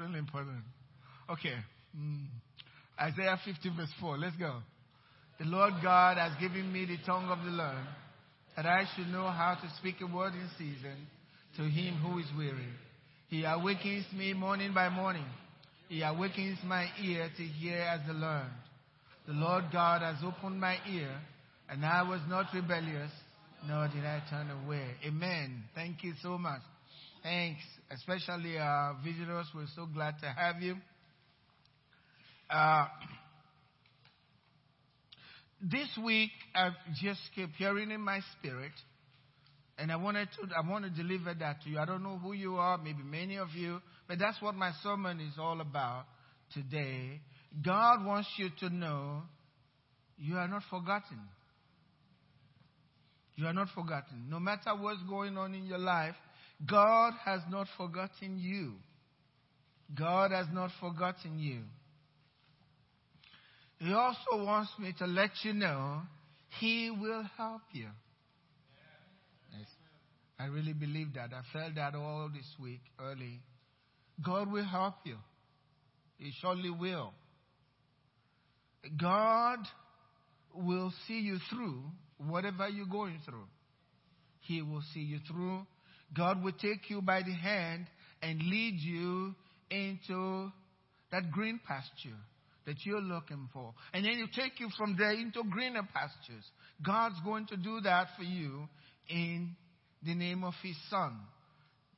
Really important. Okay. Mm. Isaiah 50 verse 4. Let's go. The Lord God has given me the tongue of the learned, that I should know how to speak a word in season to him who is weary. He awakens me morning by morning. He awakens my ear to hear as the learned. The Lord God has opened my ear, and I was not rebellious, nor did I turn away. Amen. Thank you so much. Thanks, especially our visitors. We're so glad to have you. Uh, this week, I just kept hearing in my spirit, and I wanted to, I want to deliver that to you. I don't know who you are, maybe many of you, but that's what my sermon is all about today. God wants you to know you are not forgotten. You are not forgotten. No matter what's going on in your life, God has not forgotten you. God has not forgotten you. He also wants me to let you know He will help you. Yes. I really believe that. I felt that all this week early. God will help you. He surely will. God will see you through whatever you're going through. He will see you through. God will take you by the hand and lead you into that green pasture that you're looking for. And then he'll take you from there into greener pastures. God's going to do that for you in the name of his son.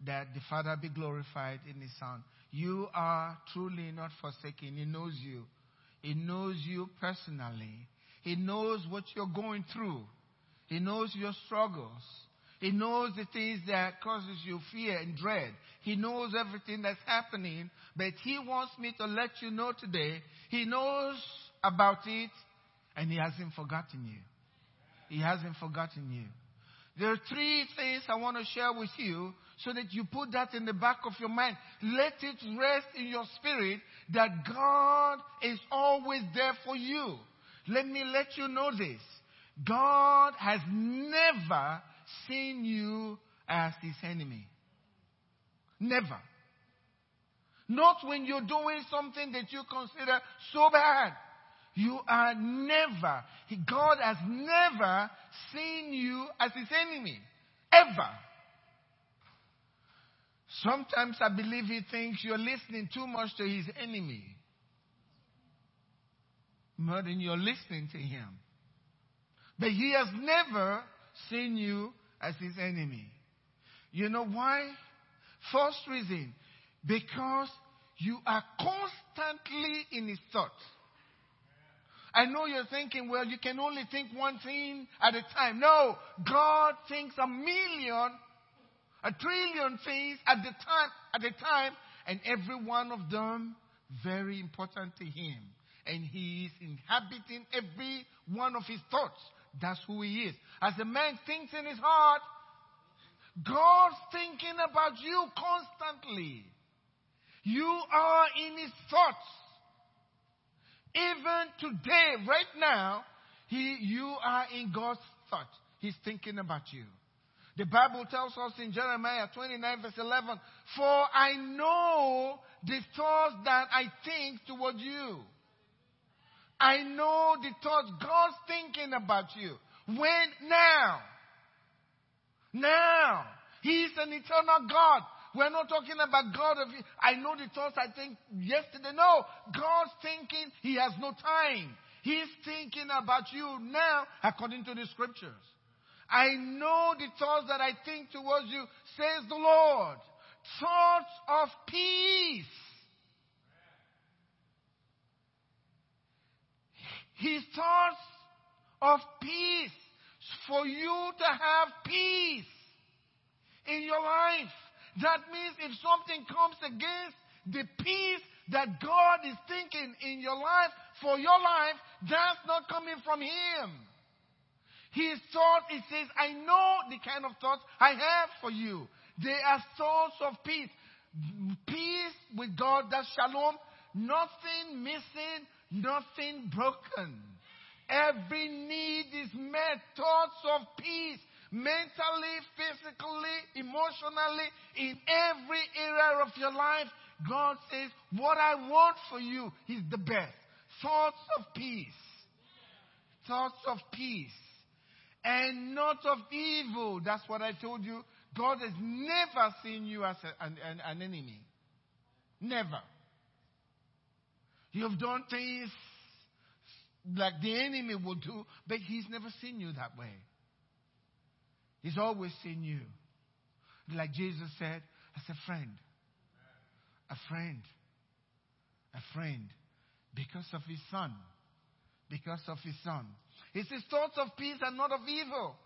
That the Father be glorified in his son. You are truly not forsaken. He knows you. He knows you personally. He knows what you're going through. He knows your struggles. He knows the things that causes you fear and dread. He knows everything that's happening, but he wants me to let you know today, he knows about it and he hasn't forgotten you. He hasn't forgotten you. There are three things I want to share with you so that you put that in the back of your mind. Let it rest in your spirit that God is always there for you. Let me let you know this. God has never seen you as his enemy. Never. Not when you're doing something that you consider so bad. You are never, God has never seen you as his enemy. Ever. Sometimes I believe he thinks you're listening too much to his enemy. More than you're listening to him. But he has never seen you as his enemy. You know why? First reason, because you are constantly in his thoughts. I know you're thinking, well, you can only think one thing at a time. No, God thinks a million, a trillion things at the time, at a time, and every one of them very important to him. And he is inhabiting every one of his thoughts. That's who he is. As a man thinks in his heart, God's thinking about you constantly. You are in his thoughts. Even today, right now, he, you are in God's thoughts. He's thinking about you. The Bible tells us in Jeremiah 29 verse 11, For I know the thoughts that I think toward you. I know the thoughts God's thinking about you. When? Now. Now. He's an eternal God. We're not talking about God of, you. I know the thoughts I think yesterday. No. God's thinking, He has no time. He's thinking about you now according to the scriptures. I know the thoughts that I think towards you, says the Lord. Thoughts of peace. His thoughts of peace for you to have peace in your life. That means if something comes against the peace that God is thinking in your life, for your life, that's not coming from Him. His thought, He says, I know the kind of thoughts I have for you. They are thoughts of peace. Peace with God, that's shalom. Nothing missing, nothing broken. Every need is met. Thoughts of peace mentally, physically, emotionally, in every area of your life. God says, What I want for you is the best. Thoughts of peace. Thoughts of peace. And not of evil. That's what I told you. God has never seen you as a, an, an, an enemy. Never. You have done things like the enemy will do, but he's never seen you that way. He's always seen you. Like Jesus said, as a friend. A friend. A friend. Because of his son. Because of his son. He says thoughts of peace and not of evil.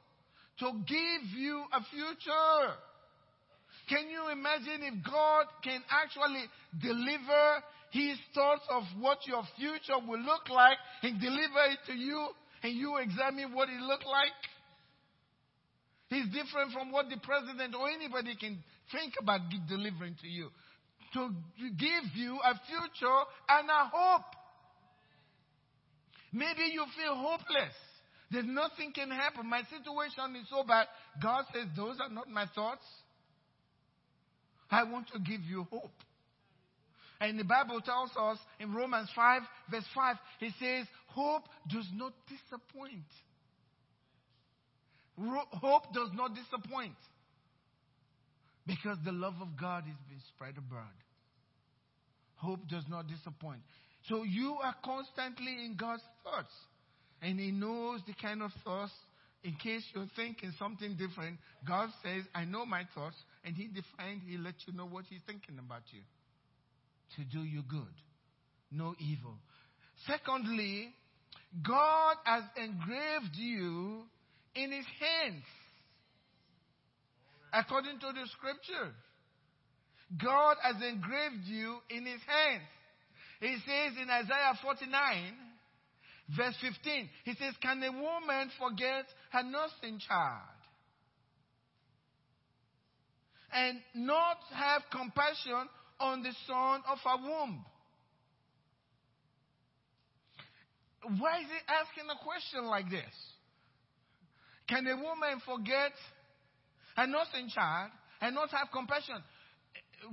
To give you a future. Can you imagine if God can actually deliver his thoughts of what your future will look like and deliver it to you and you examine what it looked like? He's different from what the president or anybody can think about delivering to you. To give you a future and a hope. Maybe you feel hopeless. That nothing can happen. My situation is so bad. God says, Those are not my thoughts. I want to give you hope. And the Bible tells us in Romans 5, verse 5, it says, Hope does not disappoint. Hope does not disappoint. Because the love of God is being spread abroad. Hope does not disappoint. So you are constantly in God's thoughts. And He knows the kind of thoughts. In case you're thinking something different, God says, I know my thoughts. And He defined, He let you know what He's thinking about you. To do you good, no evil. Secondly, God has engraved you in his hands. According to the scripture, God has engraved you in his hands. He says in Isaiah 49, verse 15, he says, Can a woman forget her nursing child? And not have compassion on the son of her womb? Why is he asking a question like this? Can a woman forget a nursing child and not have compassion?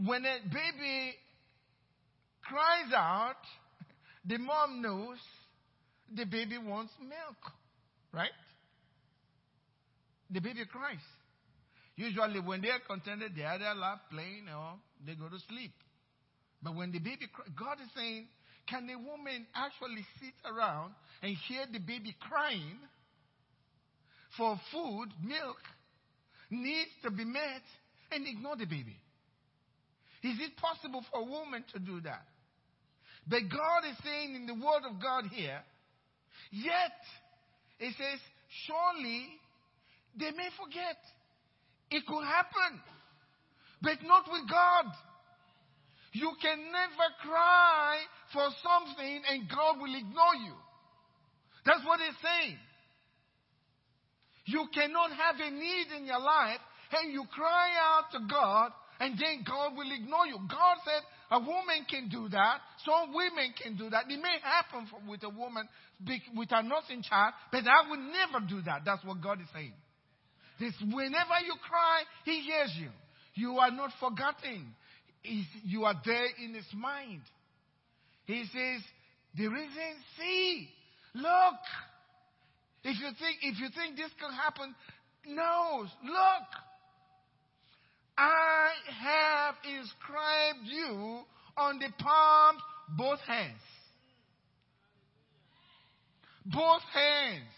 When a baby cries out, the mom knows the baby wants milk, right? The baby cries. Usually, when they are contented, they are either laugh, playing, or they go to sleep. But when the baby cries, God is saying, can a woman actually sit around and hear the baby crying for food, milk, needs to be met, and ignore the baby? Is it possible for a woman to do that? But God is saying in the Word of God here, yet, it says, surely they may forget. It could happen, but not with God. You can never cry for something and God will ignore you. That's what he's saying. You cannot have a need in your life and you cry out to God and then God will ignore you. God said a woman can do that. Some women can do that. It may happen for, with a woman with a nursing child, but I will never do that. That's what God is saying. This whenever you cry, He hears you. You are not forgotten. He's, you are there in His mind. He says, the reason, see, look. If you think, if you think this can happen, no, look. I have inscribed you on the palms, both hands. Both hands.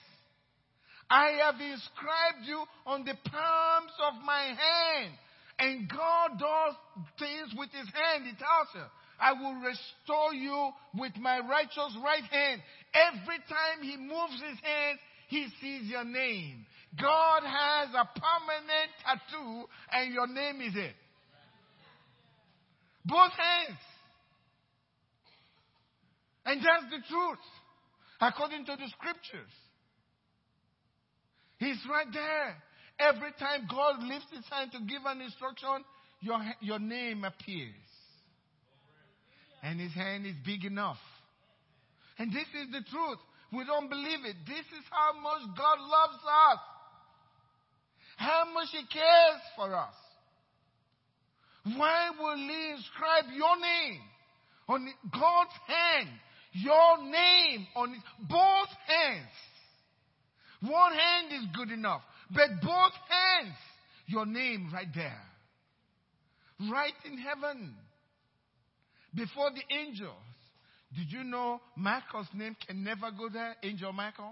I have inscribed you on the palms of my hand. And God does things with his hand. He tells you, I will restore you with my righteous right hand. Every time he moves his hand, he sees your name. God has a permanent tattoo and your name is it. Both hands. And that's the truth. According to the scriptures. He's right there. Every time God lifts his hand to give an instruction, your, your name appears. And his hand is big enough. And this is the truth. We don't believe it. This is how much God loves us. How much he cares for us. Why will he inscribe your name on God's hand? Your name on both hands. One hand is good enough, but both hands, your name right there. Right in heaven. Before the angels. Did you know Michael's name can never go there? Angel Michael?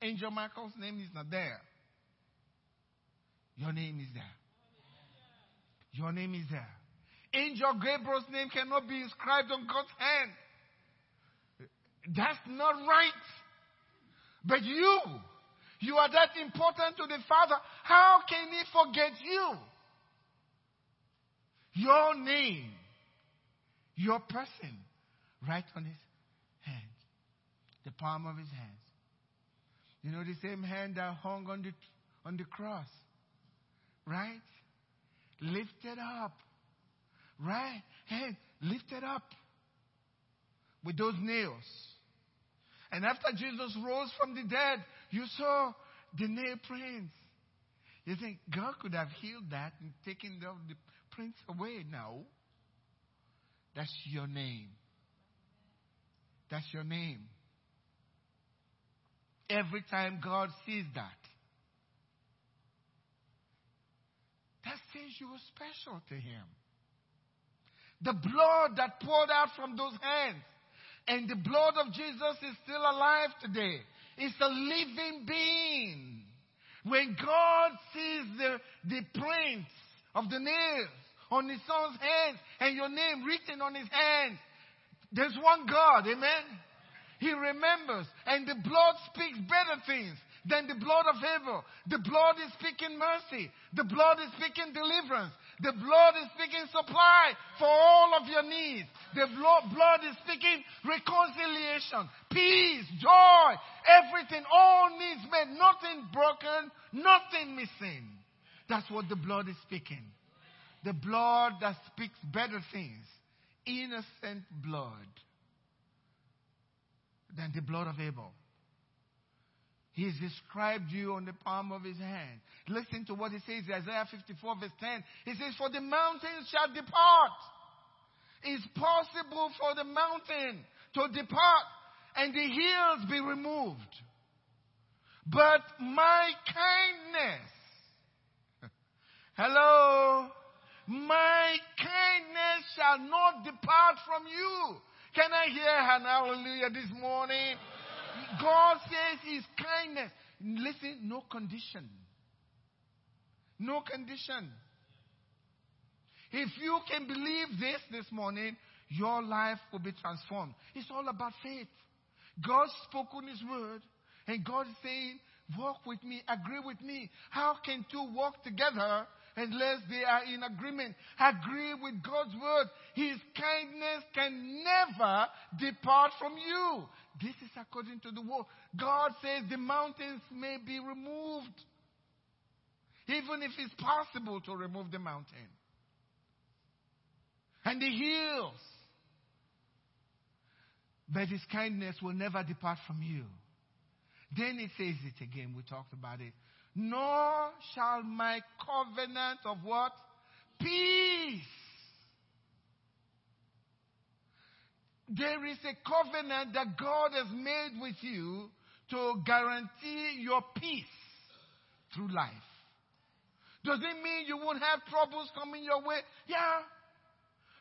Angel Michael's name is not there. Your name is there. Your name is there. Angel Gabriel's name cannot be inscribed on God's hand. That's not right. But you, you are that important to the Father. How can He forget you? Your name, your person, right on His hand, the palm of His hands. You know, the same hand that hung on the, on the cross, right? Lifted up, right? Hand lifted up with those nails. And after Jesus rose from the dead, you saw the nail prints. You think God could have healed that and taken the, prints away? No. That's your name. That's your name. Every time God sees that, that says you were special to Him. The blood that poured out from those hands and the blood of Jesus is still alive today. It's a living being. When God sees the, the prints of the nails on his son's hands and your name written on his hands, there's one God, amen? He remembers, and the blood speaks better things than the blood of Abel. The blood is speaking mercy. The blood is speaking deliverance. The blood is speaking supply for all of your needs. The blood is speaking reconciliation, peace, joy, everything, all needs met, nothing broken, nothing missing. That's what the blood is speaking. The blood that speaks better things. Innocent blood than the blood of Abel. He's described you on the palm of his hand. Listen to what he says in Isaiah 54 verse 10. He says, For the mountains shall depart. It's possible for the mountain to depart and the hills be removed. But my kindness, hello, my kindness shall not depart from you. Can I hear an hallelujah this morning? God says his kindness. Listen, no condition. No condition. If you can believe this this morning, your life will be transformed. It's all about faith. God spoke on his word, and God is saying, Walk with me, agree with me. How can two walk together unless they are in agreement. Agree with God's word. His kindness can never depart from you. This is according to the word. God says the mountains may be removed. Even if it's possible to remove the mountain. And the hills. But his kindness will never depart from you. Then it says it again. We talked about it nor shall my covenant of what? Peace. There is a covenant that God has made with you to guarantee your peace through life. Does it mean you won't have troubles coming your way? Yeah.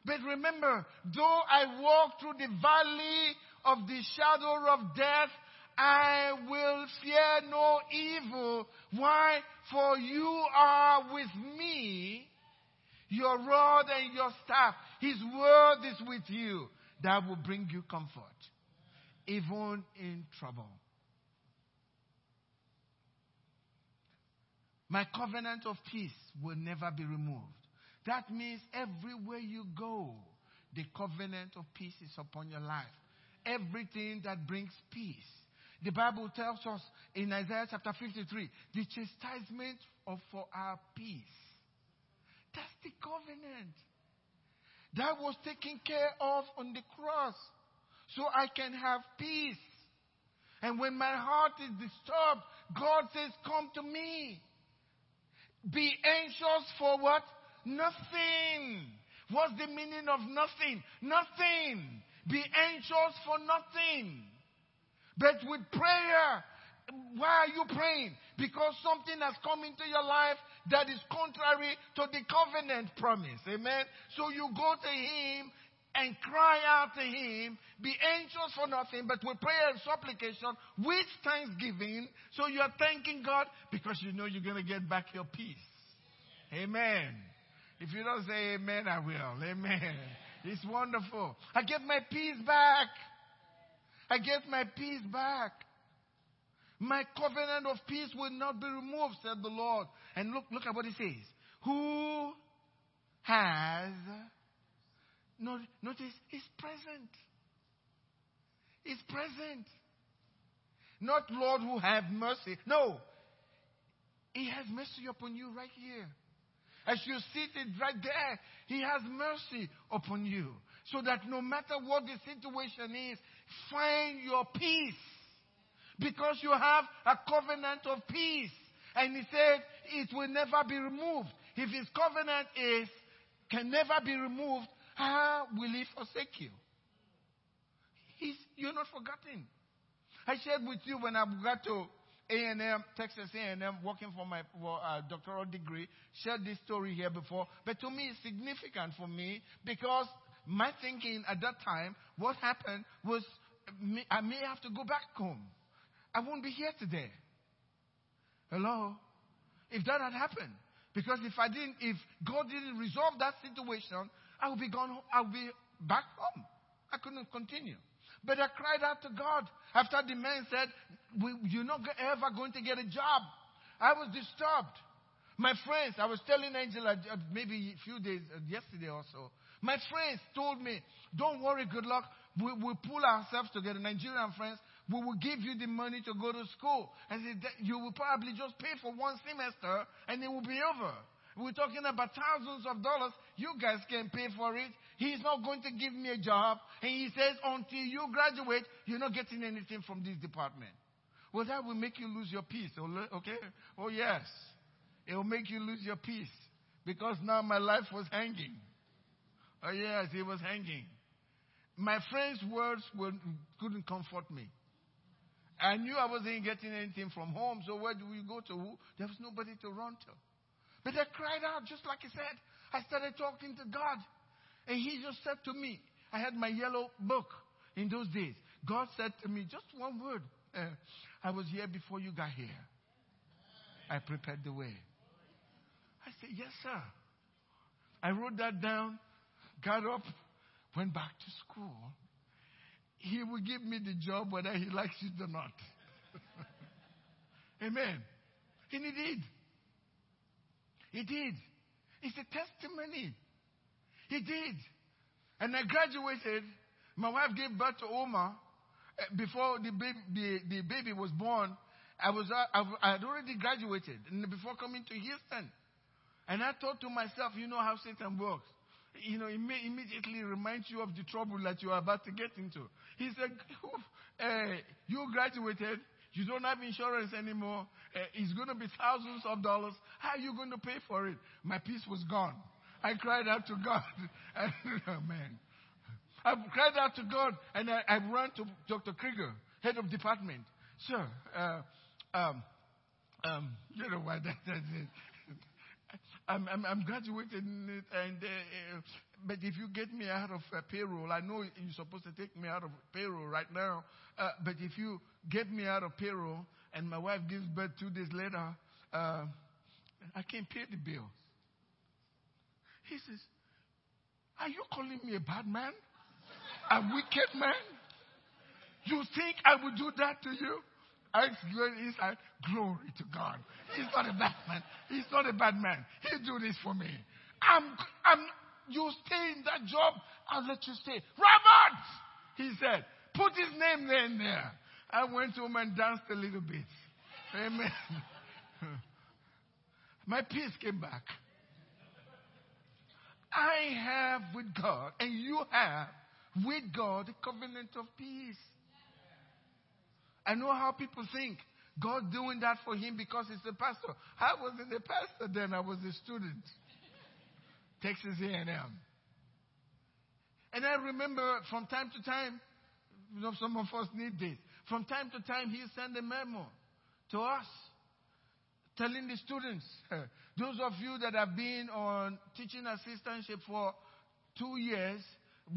But remember, though I walk through the valley of the shadow of death, I will fear no evil. Why? For you are with me. Your rod and your staff, His word is with you. That will bring you comfort, even in trouble. My covenant of peace will never be removed. That means everywhere you go, the covenant of peace is upon your life. Everything that brings peace the Bible tells us in Isaiah chapter 53 the chastisement of for our peace. That's the covenant that was taken care of on the cross so I can have peace. And when my heart is disturbed, God says, Come to me. Be anxious for what? nothing. What's the meaning of nothing? Nothing. Be anxious for nothing. But with prayer, why are you praying? Because something has come into your life that is contrary to the covenant promise. Amen. So you go to Him and cry out to Him. Be anxious for nothing, but with prayer and supplication, with thanksgiving. So you are thanking God because you know you're going to get back your peace. Amen. If you don't say amen, I will. Amen. It's wonderful. I get my peace back. I get my peace back. My covenant of peace will not be removed, said the Lord. And look, look at what he says. Who has, notice, is present. Is present. Not Lord who have mercy. No. He has mercy upon you right here. As you're seated right there, He has mercy upon you. So that no matter what the situation is, find your peace. Because you have a covenant of peace. And He said it will never be removed. If His covenant is, can never be removed, how will He forsake you? He's, you're not forgotten. I shared with you when I got to A&M, Texas A&M, working for my for, doctoral degree, shared this story here before. But to me, it's significant for me because my thinking at that time, what happened was I may have to go back home. I won't be here today. Hello? If that had happened. Because if I didn't, if God didn't resolve that situation, I would be gone, I would be back home. I couldn't continue. But I cried out to God after the man said, You're not ever going to get a job. I was disturbed. My friends, I was telling Angela uh, maybe a few days, uh, yesterday or so, my friends told me, Don't worry, Goodluck. We, will pull ourselves together, Nigerian friends. We will give you the money to go to school. And you will probably just pay for one semester and it will be over. We're talking about thousands of dollars. You guys can pay for it. He's not going to give me a job. And he says, until you graduate, you're not getting anything from this department. Well, that will make you lose your peace. Okay? Oh, yes. It will make you lose your peace. Because now my life was hanging. Oh, yes, it was hanging. My friend's words were, couldn't comfort me. I knew I wasn't getting anything from home, so where do we go to? There was nobody to run to. But I cried out, just like he said. I started talking to God. And he just said to me, I had my yellow book in those days. God said to me, just one word. Uh, I was here before you got here. I prepared the way. I said, Yes, sir. I wrote that down, got up, went back to school. He will give me the job whether he likes it or not. Amen. And he did. He did. It's a testimony. He did. And I graduated. My wife gave birth to Omar. Eh, before the baby, the, the baby was born, I, was, uh, I had already graduated before coming to Houston. And I thought to myself, you know how Satan works. You know, it may immediately reminds you of the trouble that you are about to get into. He said, uh, You graduated, you don't have insurance anymore. Uh, it's going to be thousands of dollars. How are you going to pay for it? My peace was gone. I cried out to God. man. I cried out to God and I, I ran to Dr. Krieger, head of department. Sir, uh, um, um, you know why that, that's it. I'm, I'm, I'm graduating and uh, uh, but if you get me out of uh, payroll, I know you're supposed to take me out of payroll right now. Uh, but if you get me out of payroll and my wife gives birth two days later, uh, I can't pay the bill. He says, Are you calling me a bad man? A wicked man? You think I would do that to you? I inside, glory to God. He's not a bad man. He's not a bad man. He'll do this for me. I'm, I'm, you stay in that job, I'll let you stay. Robert! He said, put his name there and there. I went home and danced a little bit. Amen. My peace came back. I have with God, and you have with God the covenant of peace. I know how people think God doing that for him because he's a pastor. I wasn't a pastor then, I was a student. Texas A&M. And I remember from time to time, you know, some of us need this. From time to time, he sent a memo to us telling the students, those of you that have been on teaching assistantship for two years,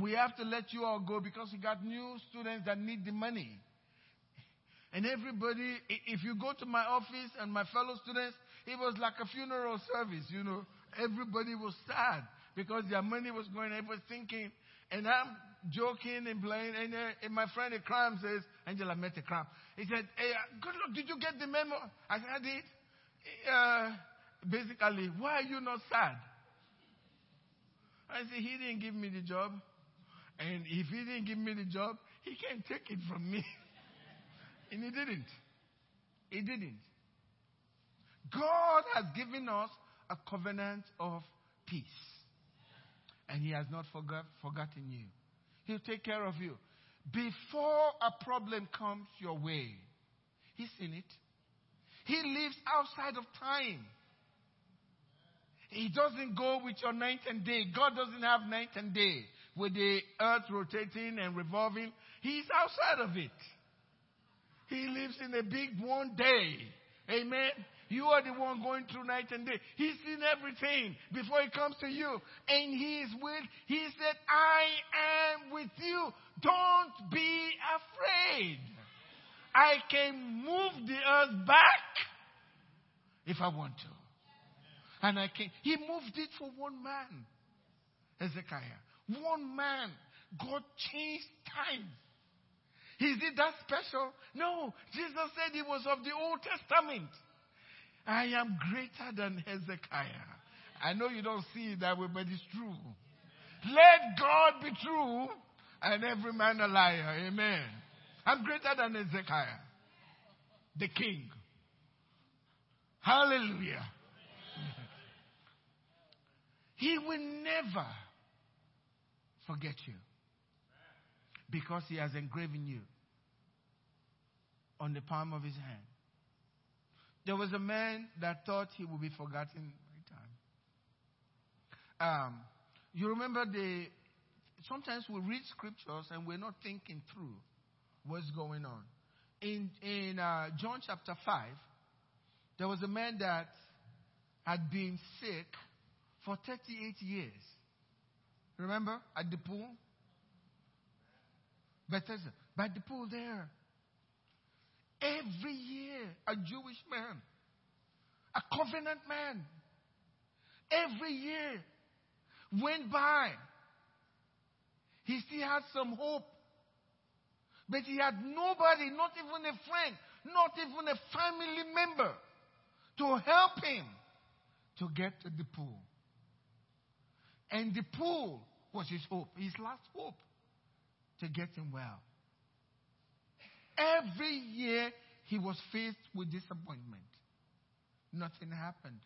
we have to let you all go because we got new students that need the money. And everybody, if you go to my office and my fellow students, it was like a funeral service, you know. Everybody was sad because their money was going. Everybody thinking, and I'm joking and playing. And, uh, and my friend a crime says, Angela met a crime. He said, Hey, uh, Goodluck. Did you get the memo? I said, I did. Uh, basically, why are you not sad? I said, He didn't give me the job. And if he didn't give me the job, he can't take it from me. and he didn't. He didn't. God has given us a covenant of peace. And he has not forgot, forgotten you. He'll take care of you. Before a problem comes your way, he's in it. He lives outside of time. He doesn't go with your night and day. God doesn't have night and day with the earth rotating and revolving. He's outside of it. He lives in a big one day. Amen. You are the one going through night and day. He's seen everything before he comes to you. And he is with, he said, I am with you. Don't be afraid. I can move the earth back if I want to. And I can. He moved it for one man, Hezekiah. One man. God changed time. Is it that special? No. Jesus said he was of the Old Testament. I am greater than Hezekiah. I know you don't see it that way, but it's true. Let God be true and every man a liar. Amen. I'm greater than Hezekiah, the king. Hallelujah. He will never forget you because he has engraven you on the palm of his hand. There was a man that thought he would be forgotten by time. Um, you remember the. Sometimes we read scriptures and we're not thinking through what's going on. In in uh, John chapter five, there was a man that had been sick for 38 years. Remember at the pool, Bethesda, by the pool there. Every year, a Jewish man, a covenant man, every year went by. He still had some hope. But he had nobody, not even a friend, not even a family member to help him to get to the pool. And the pool was his hope, his last hope to get him well. Every year he was faced with disappointment. Nothing happened.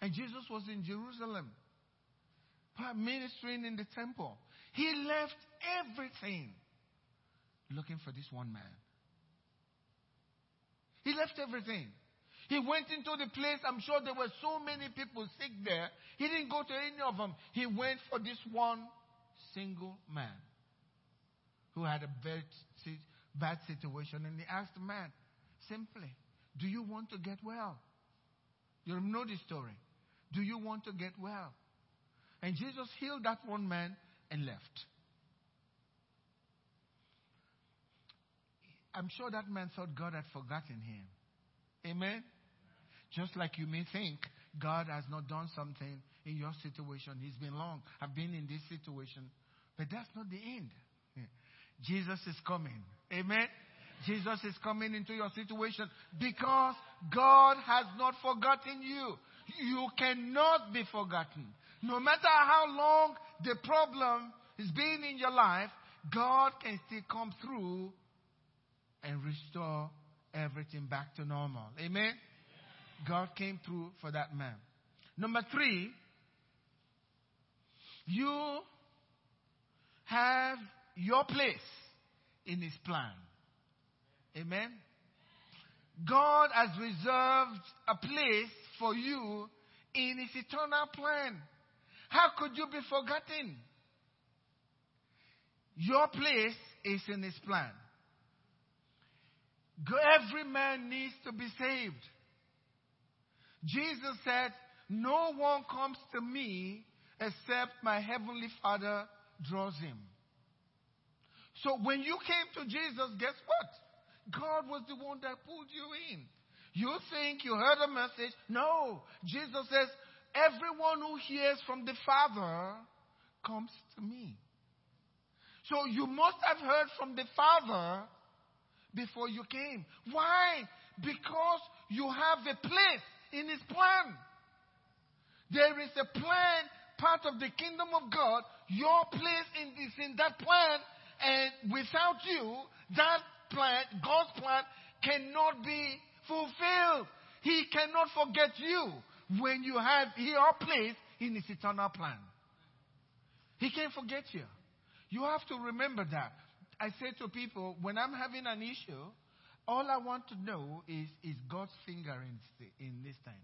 And Jesus was in Jerusalem, ministering in the temple. He left everything looking for this one man. He left everything. He went into the place. I'm sure there were so many people sick there. He didn't go to any of them. He went for this one single man who had a very bad situation. And he asked the man simply, Do you want to get well? You know the story. Do you want to get well? And Jesus healed that one man and left. I'm sure that man thought God had forgotten him. Amen? Just like you may think God has not done something in your situation. He's been long. I've been in this situation. But that's not the end. Jesus is coming. Amen? Jesus is coming into your situation because God has not forgotten you. You cannot be forgotten. No matter how long the problem has been in your life, God can still come through and restore everything back to normal. Amen? God came through for that man. Number three, you have your place in his plan. Amen? God has reserved a place for you in his eternal plan. How could you be forgotten? Your place is in his plan. Every man needs to be saved. Jesus said, No one comes to me except my heavenly Father draws him. So when you came to Jesus, guess what? God was the one that pulled you in. You think you heard a message? No. Jesus says, Everyone who hears from the Father comes to me. So you must have heard from the Father before you came. Why? Because you have a place in His plan. There is a plan, part of the kingdom of God. Your place in, is in that plan, and without you, that plan, God's plan, cannot be fulfilled. He cannot forget you when you have your place in His eternal plan. He can't forget you. You have to remember that. I say to people, when I'm having an issue, all I want to know is, is God's finger in, in this time.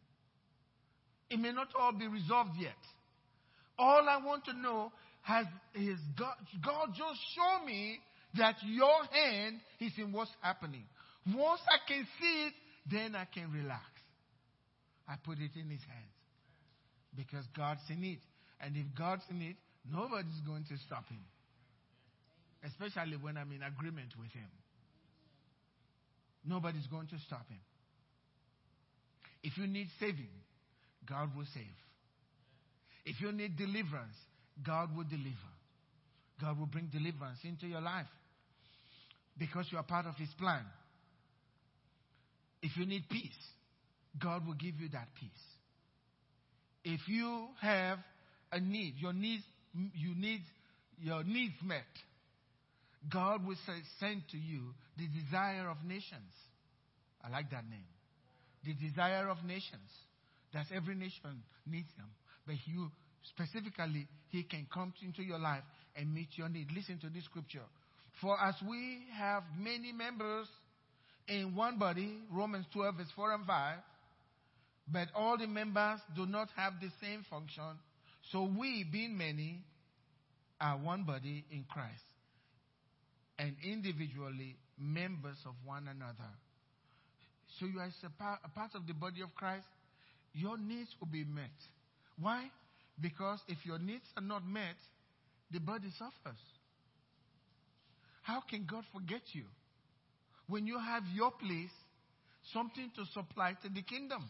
It may not all be resolved yet. All I want to know has is God, God just show me that your hand is in what's happening. Once I can see it, then I can relax. I put it in his hands. Because God's in it. And if God's in it, nobody's going to stop him. Especially when I'm in agreement with him. Nobody's going to stop him. If you need saving, God will save. If you need deliverance, God will deliver. God will bring deliverance into your life because you are part of His plan. If you need peace, God will give you that peace. If you have a need, your needs, you need your needs met, God will send to you the desire of nations. I like that name. The desire of nations. That's every nation needs them. But you specifically, He can come into your life and meet your need. Listen to this scripture. For as we have many members in one body, Romans 12, verse 4 and 5, but all the members do not have the same function. So we, being many, are one body in Christ and individually members of one another. So you are a part of the body of Christ. Your needs will be met. Why? Because if your needs are not met, the body suffers. How can God forget you? When you have your place, something to supply to the kingdom.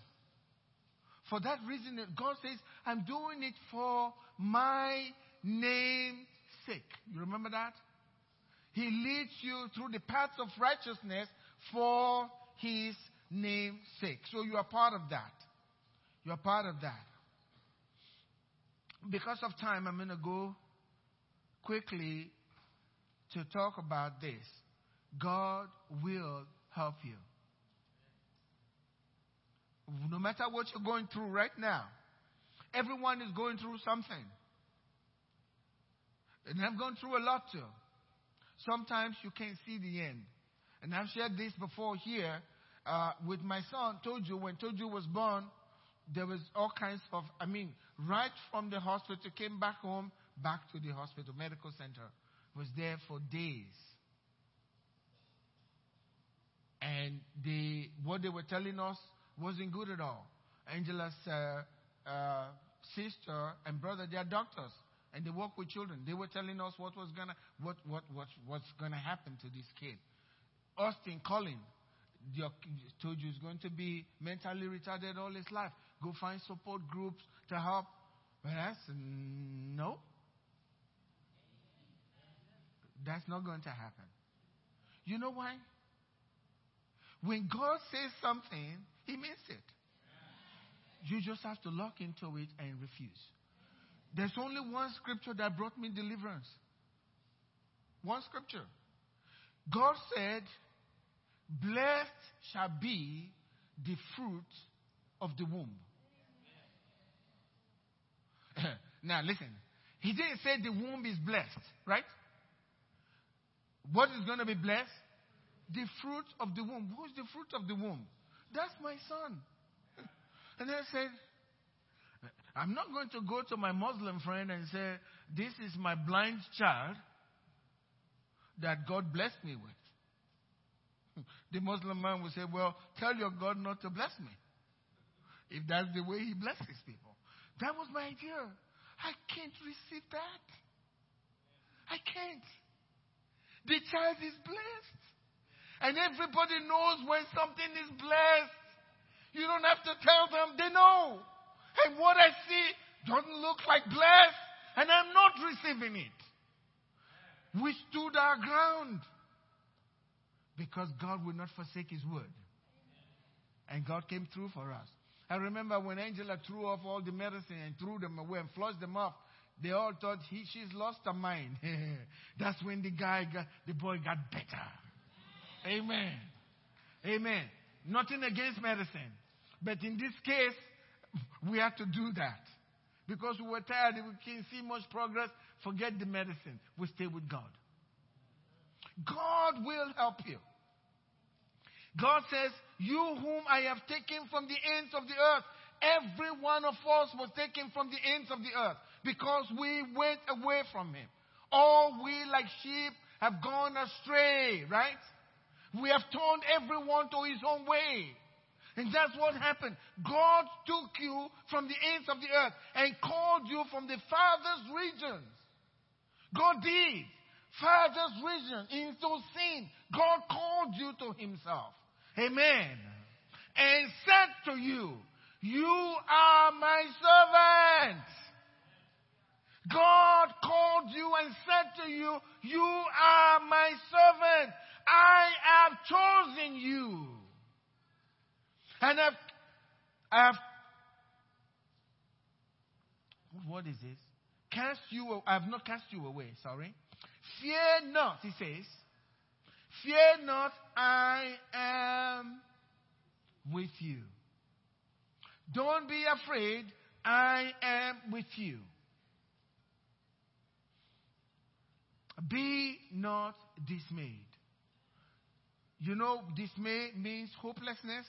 For that reason, God says, I'm doing it for my name's sake. You remember that? He leads you through the paths of righteousness for his name's sake. So you are part of that. You are part of that. Because of time, I'm going to go quickly to talk about this. God will help you. No matter what you're going through right now, everyone is going through something. And I've gone through a lot too. Sometimes you can't see the end. And I've shared this before here uh, with my son, Toju. When Toju was born, there was all kinds of, I mean, right from the hospital, came back home, back to the hospital, medical center, was there for days. And they, what they were telling us wasn't good at all. Angela's uh, uh, sister and brother, they are doctors and they work with children. They were telling us what was gonna, what, what, what, what's gonna happen to this kid. Austin Collin, told you he's going to be mentally retarded all his life. Go find support groups to help. But that's no. That's not going to happen. You know why? When God says something, He means it. You just have to lock into it and refuse. There's only one scripture that brought me deliverance. One scripture. God said, Blessed shall be the fruit of the womb. Now, listen. He didn't say the womb is blessed, right? What is going to be blessed? The fruit of the womb. Who's the fruit of the womb? That's my son. And I said, I'm not going to go to my Muslim friend and say, This is my blind child that God blessed me with. The Muslim man will say, Well, tell your God not to bless me. If that's the way he blesses people. That was my idea. I can't receive that. I can't. The child is blessed. And everybody knows when something is blessed. You don't have to tell them, they know. And what I see doesn't look like blessed, and I'm not receiving it. We stood our ground because God would not forsake His word. And God came through for us. I remember when Angela threw off all the medicine and threw them away and flushed them off. They all thought he, she's lost her mind. That's when the guy got, the boy got better. Amen. Amen. Nothing against medicine. But in this case, we had to do that. Because we were tired, we can't see much progress, forget the medicine. We stay with God. God will help you. God says, You whom I have taken from the ends of the earth, every one of us was taken from the ends of the earth because we went away from Him. All we, like sheep, have gone astray, right? We have turned everyone to his own way. And that's what happened. God took you from the ends of the earth and called you from the farthest regions. God did. Farthest region into sin. God called you to himself. Amen. And said to you, You are my servant. God called you and said to you, You are my servant. I have chosen you. And I've, I've, what is this? Cast you, I have not cast you away, sorry. Fear not, he says. Fear not, I am with you. Don't be afraid, I am with you. Be not dismayed. You know, dismay means hopelessness.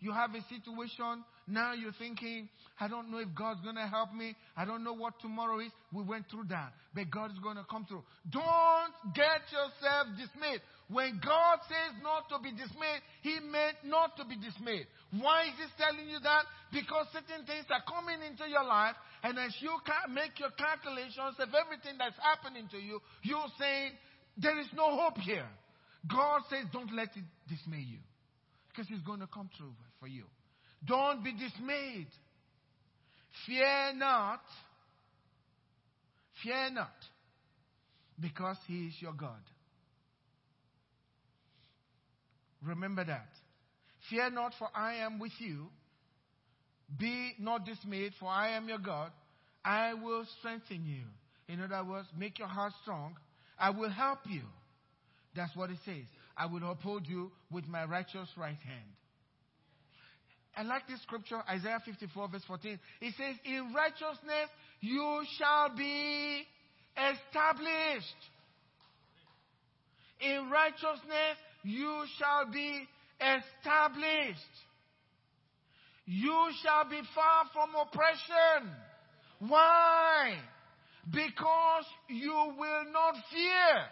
You have a situation, now you're thinking, I don't know if God's going to help me. I don't know what tomorrow is. We went through that, but God is going to come through. Don't get yourself dismayed. When God says not to be dismayed, He meant not to be dismayed. Why is He telling you that? Because certain things are coming into your life, and as you make your calculations of everything that's happening to you, you're saying, there is no hope here. God says, don't let it dismay you. Because He's going to come through for you. Don't be dismayed. Fear not. Fear not. Because He is your God. Remember that. Fear not, for I am with you. Be not dismayed, for I am your God. I will strengthen you. In other words, make your heart strong. I will help you. That's what it says. I will uphold you with my righteous right hand. I like this scripture, Isaiah 54, verse 14. It says, In righteousness you shall be established. In righteousness you shall be established. You shall be far from oppression. Why? Because you will not fear.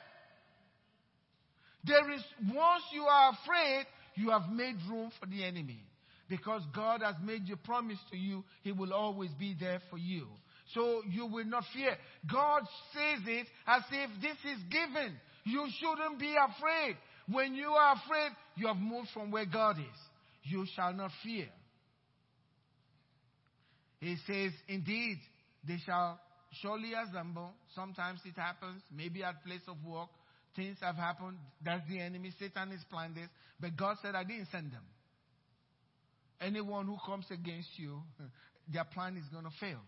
There is, once you are afraid, you have made room for the enemy. Because God has made a promise to you, He will always be there for you. So you will not fear. God says it as if this is given. You shouldn't be afraid. When you are afraid, you have moved from where God is. You shall not fear. He says, Indeed, they shall surely assemble. Sometimes it happens, maybe at place of work, Things have happened. That's the enemy. Satan is planning this. But God said, I didn't send them. Anyone who comes against you, their plan is going to fail.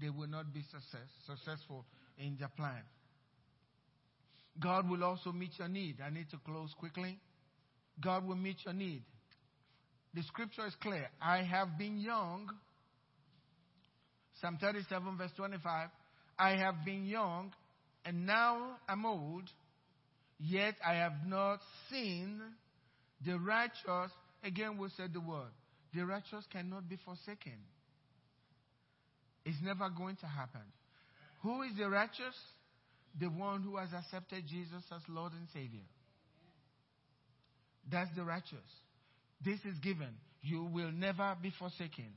They will not be success, successful in their plan. God will also meet your need. I need to close quickly. God will meet your need. The scripture is clear. I have been young. Psalm 37, verse 25. I have been young, and now I'm old, Yet I have not seen the righteous. Again, we said the word. The righteous cannot be forsaken. It's never going to happen. Who is the righteous? The one who has accepted Jesus as Lord and Savior. That's the righteous. This is given. You will never be forsaken,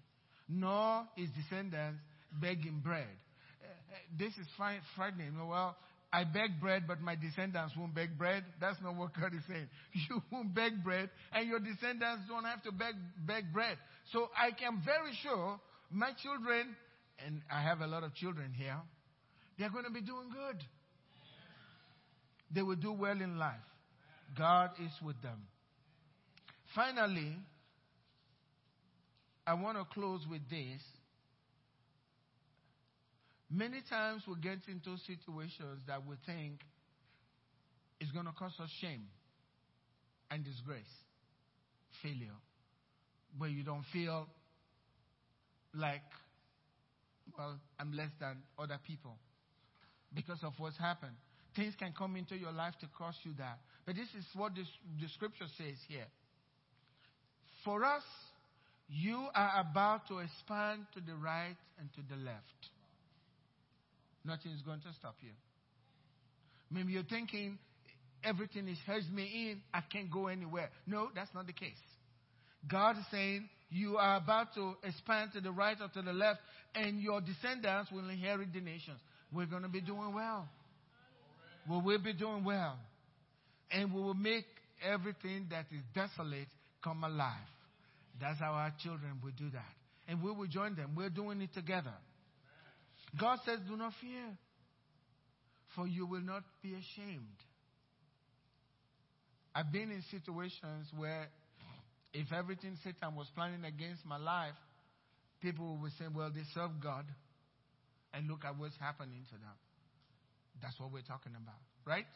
nor his descendants begging bread. Uh, uh, this is frightening. Well, I beg bread, but my descendants won't beg bread. That's not what God is saying. You won't beg bread, and your descendants don't have to beg, beg bread. So I am very sure my children, and I have a lot of children here, they're going to be doing good. They will do well in life. God is with them. Finally, I want to close with this. Many times we get into situations that we think is going to cause us shame and disgrace, failure, where you don't feel like, well, I'm less than other people because of what's happened. Things can come into your life to cause you that. But this is what this, the scripture says here. For us, you are about to expand to the right and to the left. Nothing is going to stop you. Maybe you're thinking everything is hedged me in, I can't go anywhere. No, that's not the case. God is saying you are about to expand to the right or to the left, and your descendants will inherit the nations. We're going to be doing well. We will be doing well. And we will make everything that is desolate come alive. That's how our children will do that. And we will join them. We're doing it together. God says, Do not fear, for you will not be ashamed. I've been in situations where if everything Satan was planning against my life, people would say, Well, they serve God. And look at what's happening to them. That's what we're talking about, right?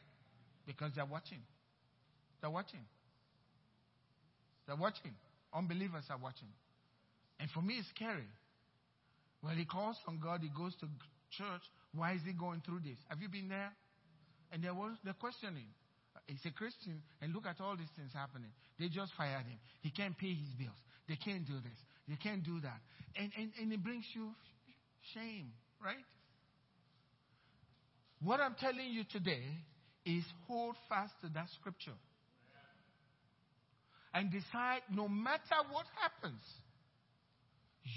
Because they're watching. They're watching. They're watching. Unbelievers are watching. And for me, it's scary. Well, he calls on God, he goes to church. Why is he going through this? Have you been there? And there was the questioning. He's a Christian, and look at all these things happening. They just fired him. He can't pay his bills. They can't do this. They can't do that. And, and, and it brings you shame, right? What I'm telling you today is hold fast to that scripture. And decide no matter what happens,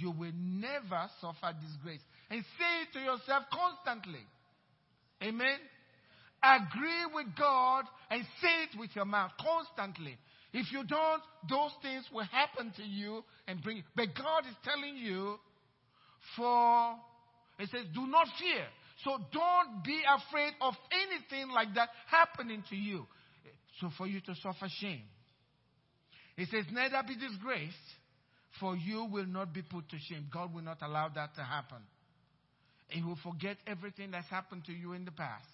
you will never suffer disgrace. And say it to yourself constantly. Amen. Agree with God and say it with your mouth constantly. If you don't, those things will happen to you and bring. But God is telling you, for it says, do not fear. So don't be afraid of anything like that happening to you. So for you to suffer shame. It says, neither be disgraced, for you will not be put to shame. God will not allow that to happen. He will forget everything that's happened to you in the past.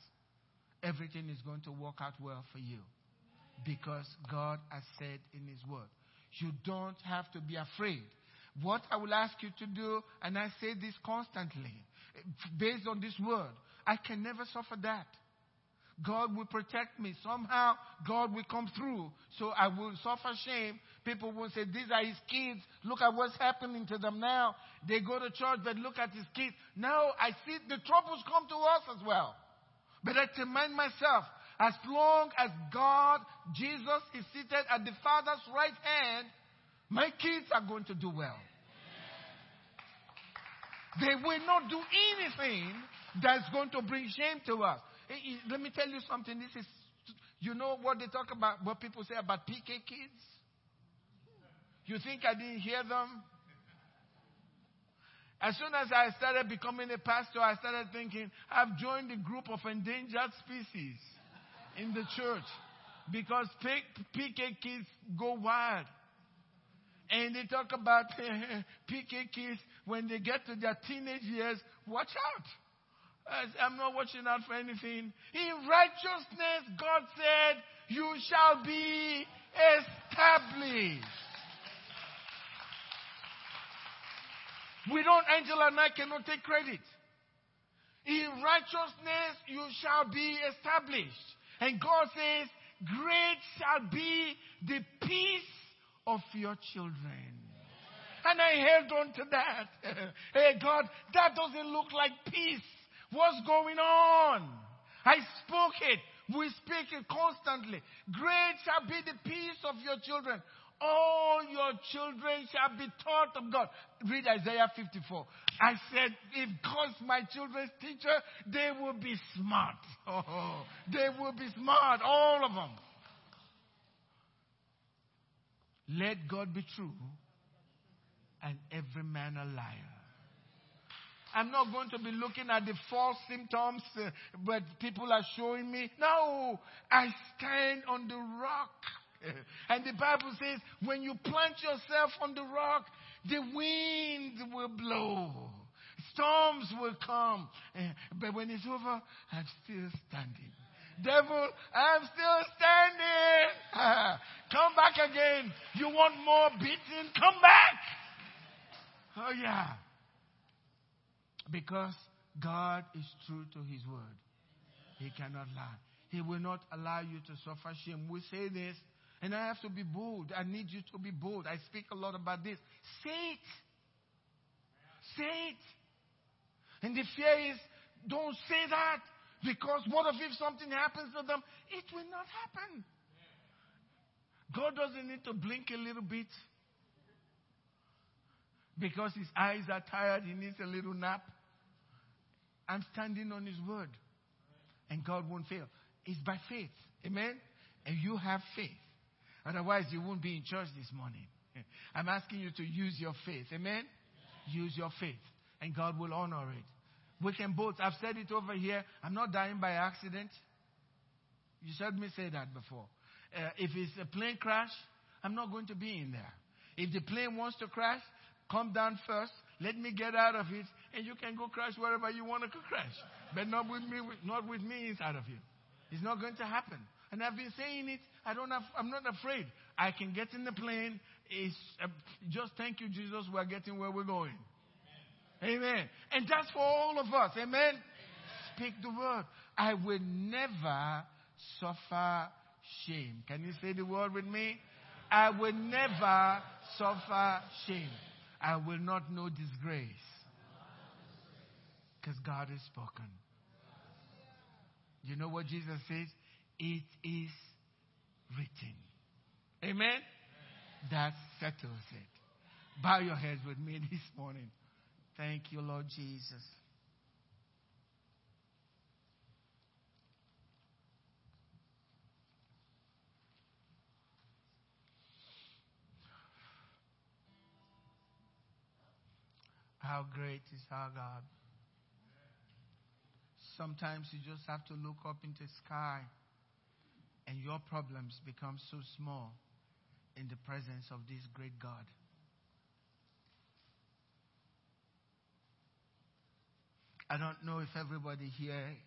Everything is going to work out well for you. Because God has said in His Word. You don't have to be afraid. What I will ask you to do, and I say this constantly, based on this word, I can never suffer that. God will protect me. Somehow, God will come through. So I will suffer shame. People will say, These are his kids. Look at what's happening to them now. They go to church, but look at his kids. Now I see the troubles come to us as well. But I remind myself, as long as God, Jesus, is seated at the Father's right hand, my kids are going to do well. They will not do anything that's going to bring shame to us. Let me tell you something. This is, you know what they talk about, what people say about PK kids? You think I didn't hear them? As soon as I started becoming a pastor, I started thinking, I've joined the group of endangered species in the church because PK kids go wild. And they talk about PK kids when they get to their teenage years, watch out. I'm not watching out for anything. In righteousness, God said, You shall be established. We don't, Angela and I cannot take credit. In righteousness, you shall be established. And God says, Great shall be the peace of your children. And I held on to that. hey, God, that doesn't look like peace. What's going on? I spoke it. We speak it constantly. Great shall be the peace of your children. All your children shall be taught of God. Read Isaiah 54. I said, if God's my children's teacher, they will be smart. Oh, they will be smart, all of them. Let God be true and every man a liar. I'm not going to be looking at the false symptoms uh, but people are showing me. No, I stand on the rock. And the Bible says, when you plant yourself on the rock, the wind will blow. Storms will come. Eh, but when it's over, I'm still standing. Devil, I'm still standing. Come back again. You want more beating? Come back. Oh, yeah. Because God is true to his word. He cannot lie. He will not allow you to suffer shame. We say this, and I have to be bold. I need you to be bold. I speak a lot about this. Say it. Say it. And the fear is, don't say that. Because what if something happens to them? It will not happen. God doesn't need to blink a little bit because his eyes are tired, he needs a little nap. I'm standing on his word. And God won't fail. It's by faith. Amen? And you have faith. Otherwise, you won't be in church this morning. I'm asking you to use your faith. Amen? Use your faith. And God will honor it. We can both. I've said it over here. I'm not dying by accident. You heard me say that before. Uh, if it's a plane crash, I'm not going to be in there. If the plane wants to crash, Come down first. Let me get out of it, and you can go crash wherever you want to crash. But not with me, not with me inside of you. It's not going to happen. And I've been saying it. I don't have, I'm not afraid. I can get in the plane. It's, uh, just thank you, Jesus. We're getting where we're going. Amen. Amen. And that's for all of us. Amen. Amen. Speak the word. I will never suffer shame. Can you say the word with me? I will never suffer shame. I will not know disgrace. Because God has spoken. You know what Jesus says? It is written. Amen? That settles it. Bow your heads with me this morning. Thank you, Lord Jesus. How great is our God. Sometimes you just have to look up into the sky and your problems become so small in the presence of this great God. I don't know if everybody here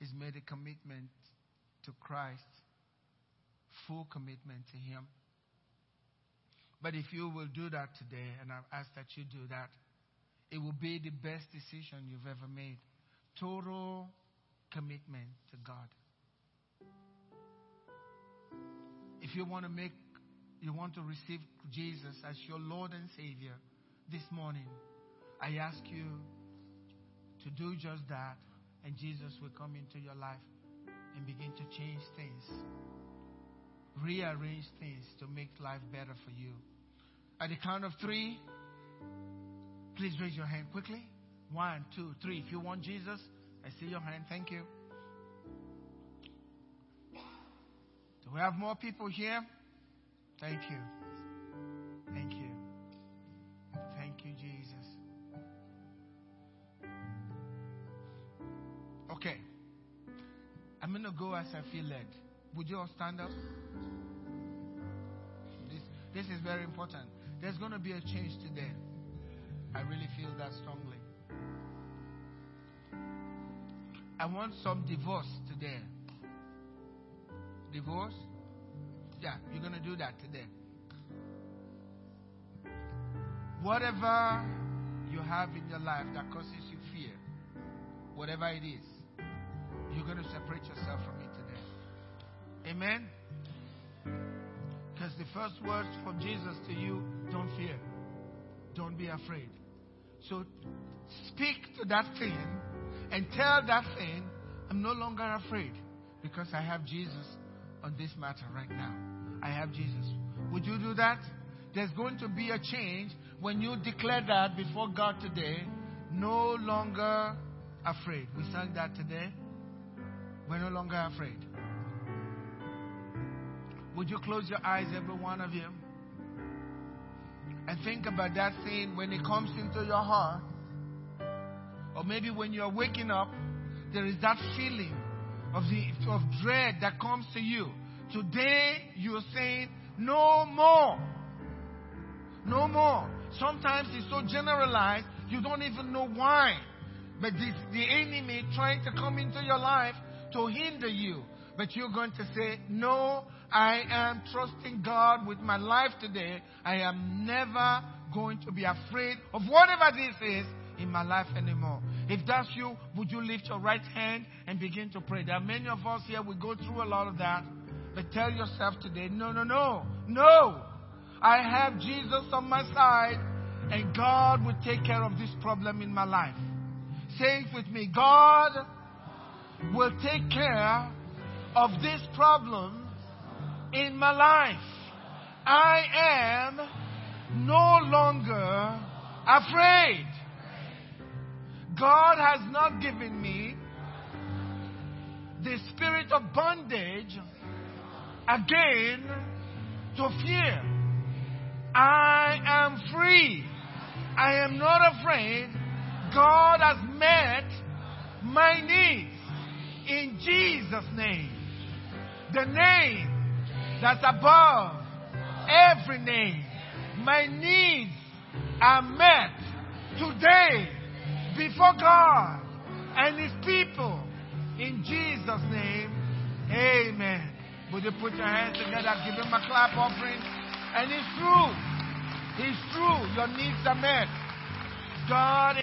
has made a commitment to Christ, full commitment to Him. But if you will do that today, and I ask that you do that, it will be the best decision you've ever made. Total commitment to God. If you want to make, you want to receive Jesus as your Lord and Savior this morning, I ask you to do just that, and Jesus will come into your life and begin to change things, rearrange things to make life better for you. At the count of three, Please raise your hand quickly. One, two, three. If you want Jesus, I see your hand. Thank you. Do we have more people here? Thank you. Thank you. Thank you, Jesus. Okay. I'm going to go as I feel led. Would you all stand up? This, this is very important. There's going to be a change today. I really feel that strongly. I want some divorce today. Divorce? Yeah, you're going to do that today. Whatever you have in your life that causes you fear, whatever it is, you're going to separate yourself from it today. Amen? Because the first words from Jesus to you don't fear. Don't be afraid. So speak to that thing and tell that thing, I'm no longer afraid because I have Jesus on this matter right now. I have Jesus. Would you do that? There's going to be a change when you declare that before God today. No longer afraid. We sang that today. We're no longer afraid. Would you close your eyes, every one of you? And think about that thing when it comes into your heart. Or maybe when you're waking up, there is that feeling of, the, of dread that comes to you. Today, you're saying, no more. No more. Sometimes it's so generalized, you don't even know why. But it's the enemy trying to come into your life to hinder you. But you're going to say, No, I am trusting God with my life today. I am never going to be afraid of whatever this is in my life anymore. If that's you, would you lift your right hand and begin to pray? There are many of us here, we go through a lot of that. But tell yourself today, no, no, no, no. I have Jesus on my side, and God will take care of this problem in my life. Say it with me God will take care of this problem in my life. I am no longer afraid. God has not given me the spirit of bondage again to fear. I am free. I am not afraid. God has met my needs in Jesus' name. The name that's above every name. My needs are met today before God and His people. In Jesus' name, amen. Would you put your hands together, give Him a clap offering? And it's true. It's true. Your needs are met. God